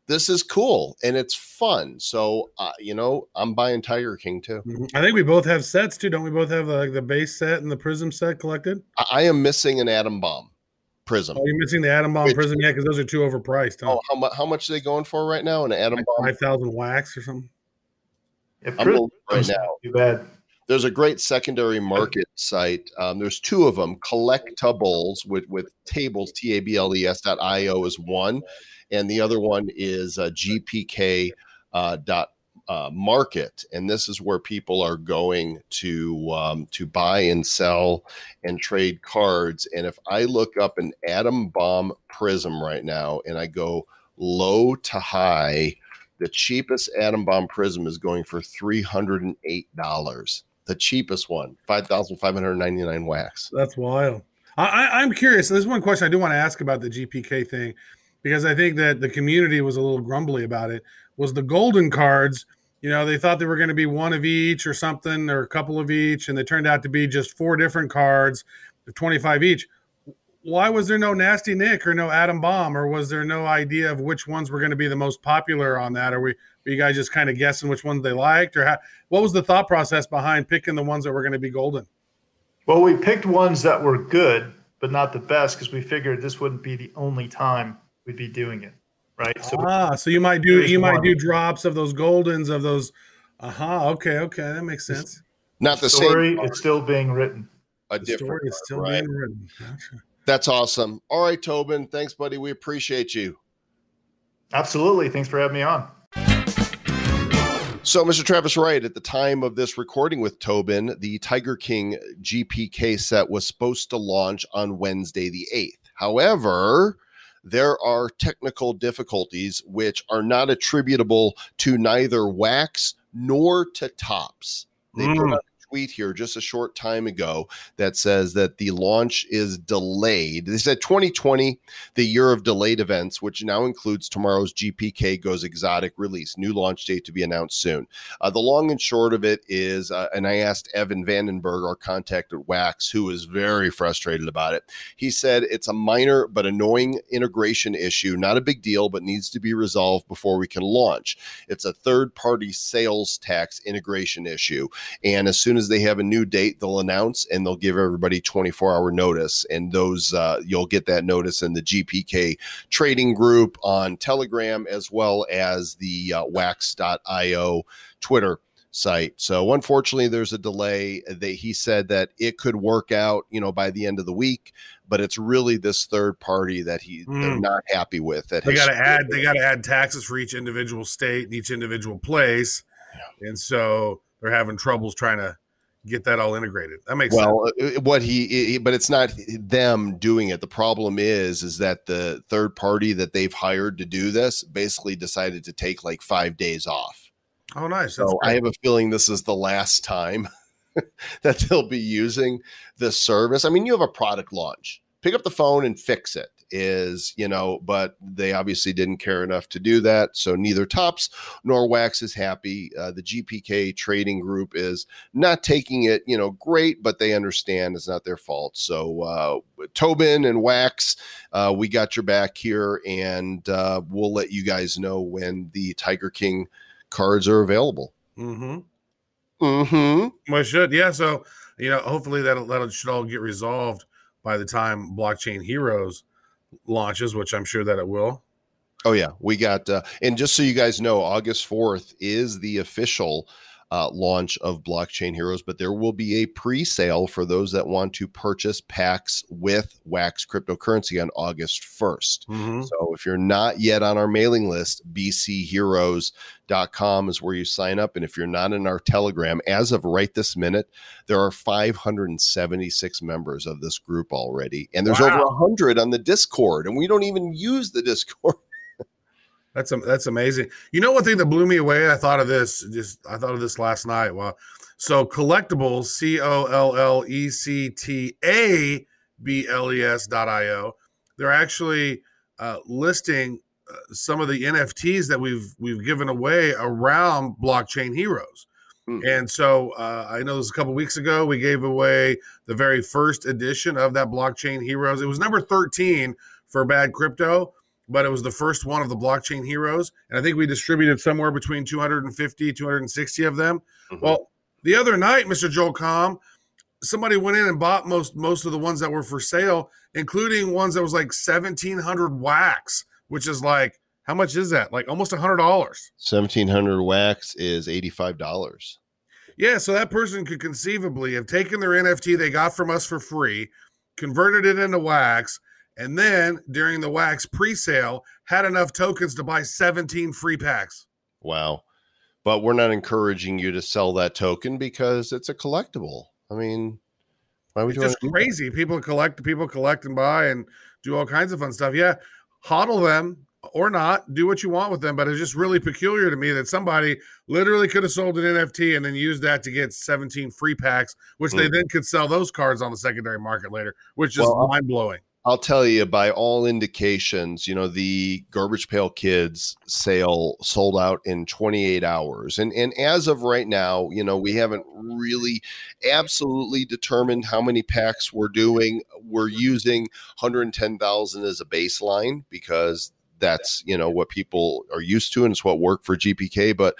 A: this is cool and it's fun. So, uh, you know, I'm buying Tiger King too.
D: Mhm. I think we both have sets too. Don't we both have like the base set and the prism set collected?
A: I, I am missing an Adam Bomb prism.
D: Oh, you're missing the Adam Bomb
A: Which-
D: prism, yeah, because those are too overpriced. Huh?
A: Oh, how much? How much are they going for right now? An Adam Bomb.
D: Five thousand wax or something.
E: Yeah,
A: I'm right now.
E: Too bad.
A: There's a great secondary market site. Um, there's two of them. Collectables with with tables t a b l e s dot i o is one, and the other one is uh, gpk uh, dot uh, market, and this is where people are going to um, to buy and sell and trade cards. And if I look up an Adam Bomb prism right now, and I go low to high, the cheapest Adam Bomb prism is going for three hundred and eight dollars. The cheapest one, five thousand five hundred ninety nine wax.
D: That's wild. I, I, I'm curious. There's one question I do want to ask about the GPK thing because I think that the community was a little grumbly about it. Was the golden cards? You know, they thought they were going to be one of each or something, or a couple of each, and they turned out to be just four different cards, 25 each. Why was there no Nasty Nick or no Adam Bomb, or was there no idea of which ones were going to be the most popular on that? Are we were you guys just kind of guessing which ones they liked, or how, what was the thought process behind picking the ones that were going to be golden?
E: Well, we picked ones that were good, but not the best because we figured this wouldn't be the only time we'd be doing it, right? So
D: ah, so you might do you might
E: one.
D: do drops of those goldens of those. Aha, okay, okay, that makes sense.
A: Not the
E: the story
A: same.
E: is still being written.
A: A
D: The
A: different.
D: story is
A: card,
D: still
A: right.
D: being written. Gotcha.
A: That's awesome. All right, Tobin. Thanks, buddy. We appreciate you.
E: Absolutely. Thanks for having me on.
A: So, Mr. Travis Wright, at the time of this recording with Tobin, the Tiger King GPK set was supposed to launch on Wednesday, the 8th. However, there are technical difficulties which are not attributable to neither Wax nor to Topps. They
D: Mm.
A: out a tweet here just a short time ago that says that the launch is delayed. They said 2020, the year of delayed events, which now includes tomorrow's GPK Goes Exotic release. New launch date to be announced soon. Uh, the long and short of it is, uh, and I asked Evan Vandenberg, our contact at Wax, who is very frustrated about it. He said it's a minor but annoying integration issue, not a big deal, but needs to be resolved before we can launch. It's a third party sales tax integration issue. And as soon as they have a new date, they'll announce and they'll give everybody 24 hour notice. And those, uh, you'll get that notice in the GPK trading group on Telegram as well as the uh, wax.io Twitter. site. So unfortunately, there's a delay. That he said that it could work out, you know, by the end of the week, but it's really this third party that he they're
D: Mm.
A: not happy with. That
D: They got to add. They got to add taxes for each individual state and each individual place, and so they're having troubles trying to get that all integrated. That makes sense.
A: well, uh, what he, but it's not them doing it. The problem is, is that the third party that they've hired to do this basically decided to take like five days off.
D: Oh, nice. That's
A: So I have a feeling this is the last time that they'll be using this service. I mean, you have a product launch, pick up the phone and fix it. Is you know, but they obviously didn't care enough to do that. So neither Topps nor Wax is happy. Uh, the GPK trading group is not taking it, you know, great, but they understand it's not their fault. So uh, Tobin and Wax, uh, we got your back here, and uh, we'll let you guys know when the Tiger King cards are available.
D: Mm-hmm.
A: Mm-hmm.
D: Well, should yeah. So you know, hopefully that'll that should all get resolved by the time Blockchain Heroes launches, which I'm sure that it will.
A: Oh yeah, we got uh, and just so you guys know, August fourth is the official uh, launch of Blockchain Heroes, but there will be a pre-sale for those that want to purchase packs with Wax cryptocurrency on August 1st.
D: Mm-hmm.
A: So if you're not yet on our mailing list, bcheroes.com is where you sign up. And if you're not in our Telegram, as of right this minute, there are 576 members of this group already. And there's
D: Wow.
A: over 100 on the Discord, and we don't even use the Discord.
D: That's that's amazing. You know, one thing that blew me away. I thought of this. Just I thought of this last night. Wow. So collectibles, C O L L E C T A B L E S dot I O. They're actually uh, listing uh, some of the NFTs that we've we've given away around Blockchain Heroes.
A: Hmm.
D: And so uh, I know this a couple weeks ago we gave away the very first edition of that Blockchain Heroes. It was number thirteen for Bad Crypto but it was the first one of the blockchain heroes and i think we distributed somewhere between 250 260 of them
A: Mhm.
D: well the other night mr Joel Comm somebody went in and bought most most of the ones that were for sale including ones that was like 1700 wax which is like how much is that like almost a hundred dollars
A: 1700 wax is $85.
D: Yeah, so that person could conceivably have taken their NFT they got from us for free, converted it into wax, and then during the wax pre-sale had enough tokens to buy 17 free packs.
A: Wow. But we're not encouraging you to sell that token because it's a collectible. I mean, why would
D: It's just crazy. People collect, people collect and buy and do all kinds of fun stuff. Yeah, hodl them or not, do what you want with them. But it's just really peculiar to me that somebody literally could have sold an NFT and then used that to get 17 free packs, which they
A: Mm.
D: then could sell those cards on the secondary market later, which is
A: Well,
D: mind blowing.
A: I'll tell you, by all indications, you know, the Garbage Pail Kids sale sold out in 28 hours. And and as of right now, you know, we haven't really absolutely determined how many packs we're doing. We're using 110,000 as a baseline because that's, you know, what people are used to and it's what worked for GPK. But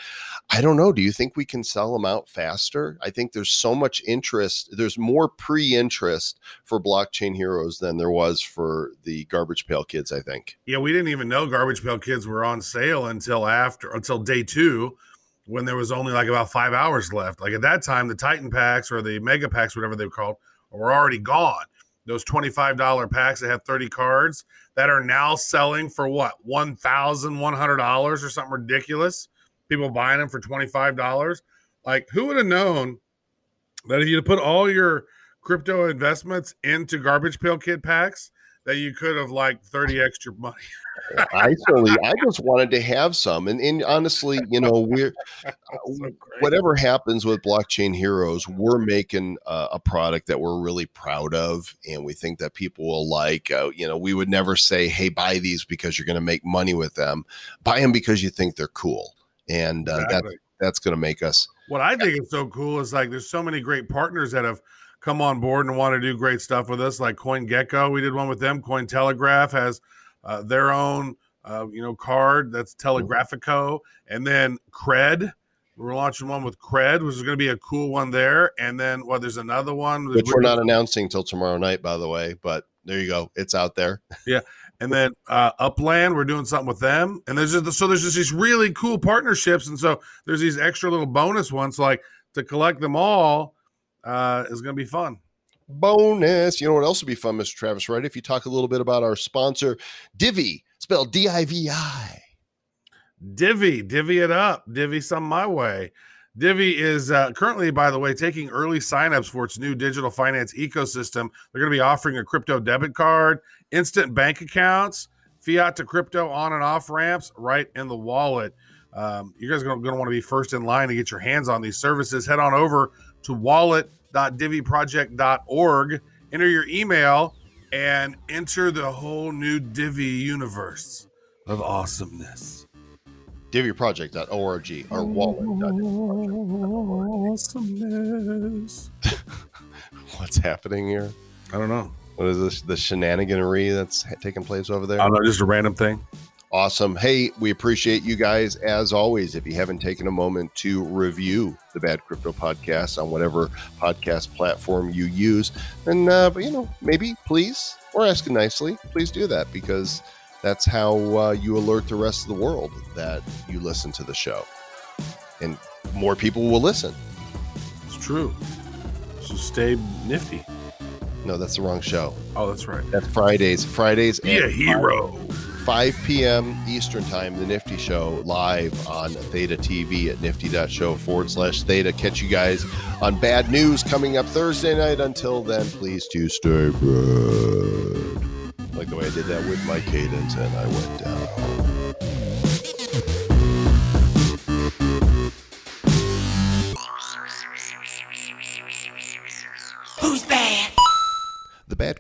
A: I don't know. Do you think we can sell them out faster? I think there's so much interest. There's more pre interest for blockchain heroes than there was for the garbage pail kids i think
D: Yeah, we didn't even know Garbage Pail Kids were on sale until after until day two, when there was only like about five hours left. Like at that time, the Titan packs or the Mega packs, whatever they were called, were already gone. Those twenty-five dollar packs that have thirty cards that are now selling for what one thousand one hundred dollars or something ridiculous. People buying them for twenty-five dollars. Like who would have known that if you put all your crypto investments into Garbage Pail Kid packs, that you could have like 30 extra money.
A: i certainly i just wanted to have some and, and honestly you know we're
D: So
A: whatever happens with blockchain heroes we're making a, a product that we're really proud of and we think that people will like uh, you know we would never say hey buy these because you're going to make money with them buy them because you think they're cool and uh,
D: Exactly.
A: that's going to make us
D: What I think is so cool is like there's so many great partners that have come on board and want to do great stuff with us, like CoinGecko. We did one with them. Cointelegraph has uh, their own, uh, you know, card that's Telegraphico, and then Cred. We're launching one with Cred, which is going to be a cool one there. And then, well, there's another one
A: which we're not announcing till tomorrow night by the way but there you go it's out there Yeah,
D: and then uh, Upland, we're doing something with them, and there's just, so there's just these really cool partnerships, and so there's these extra little bonus ones like to collect them all uh, is going to be fun.
A: Bonus. You know what else would be fun, Mr. Travis, right? If you talk a little bit about our sponsor, Divi, spelled D I V I.
D: Divvy, divvy it up, divvy some my way. Divi is uh, currently, by the way, taking early signups for its new digital finance ecosystem. They're going to be offering a crypto debit card, instant bank accounts, fiat to crypto on and off ramps right in the wallet. Um, you guys are going to want to be first in line to get your hands on these services. Head on over to wallet.diviproject.org, enter your email, and enter the whole new Divi universe of awesomeness.
A: DiviProject.org or wallet.diviproject.org.
D: Awesomeness.
A: What's happening here?
D: I don't know.
A: What is this? The shenaniganery that's taking place over there?
D: I don't know. Just a random thing.
A: Awesome. Hey, we appreciate you guys as always. If you haven't taken a moment to review the Bad Crypto Podcast on whatever podcast platform you use, then, uh, you know, maybe, please, or asking nicely, please do that because that's how uh, you alert the rest of the world that you listen to the show. And more people will listen.
D: It's true. So stay nifty.
A: No, that's the wrong show.
D: Oh, that's right.
A: That's Fridays. Fridays.
D: Be a hero.
A: 5 p.m. Eastern Time, the Nifty Show live on Theta TV at nifty.show forward slash Theta. Catch you guys on bad news coming up Thursday night. Until then, please do stay good. Like the way I did that with my cadence and I went down.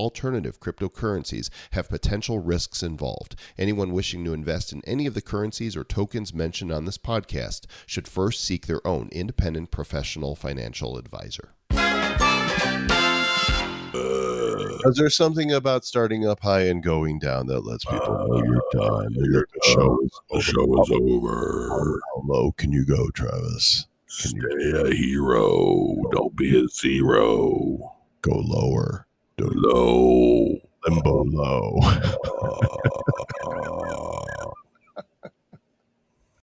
A: alternative cryptocurrencies have potential risks involved. Anyone wishing to invest in any of the currencies or tokens mentioned on this podcast should first seek their own independent professional financial advisor. Is there something about starting up high and going down that lets people know you're uh, done? that your- The show is
D: The show is over.
A: How low can you go, Travis? Can you
D: Stay a hero. Don't be a zero.
A: go lower?
D: Low.
A: Limbo low.